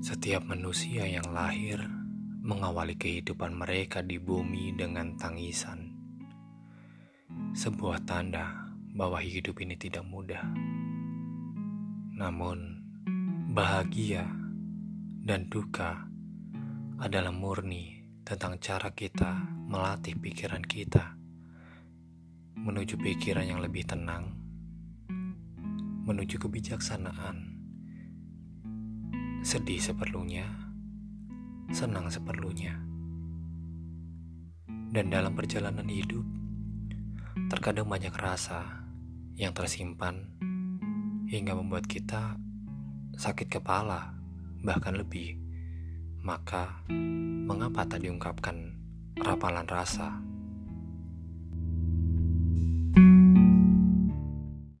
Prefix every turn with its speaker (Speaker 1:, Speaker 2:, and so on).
Speaker 1: Setiap manusia yang lahir mengawali kehidupan mereka di bumi dengan tangisan. Sebuah tanda bahwa hidup ini tidak mudah. Namun, bahagia dan duka adalah murni tentang cara kita melatih pikiran kita menuju pikiran yang lebih tenang, menuju kebijaksanaan sedih seperlunya, senang seperlunya. Dan dalam perjalanan hidup, terkadang banyak rasa yang tersimpan hingga membuat kita sakit kepala, bahkan lebih. Maka, mengapa tak diungkapkan rapalan rasa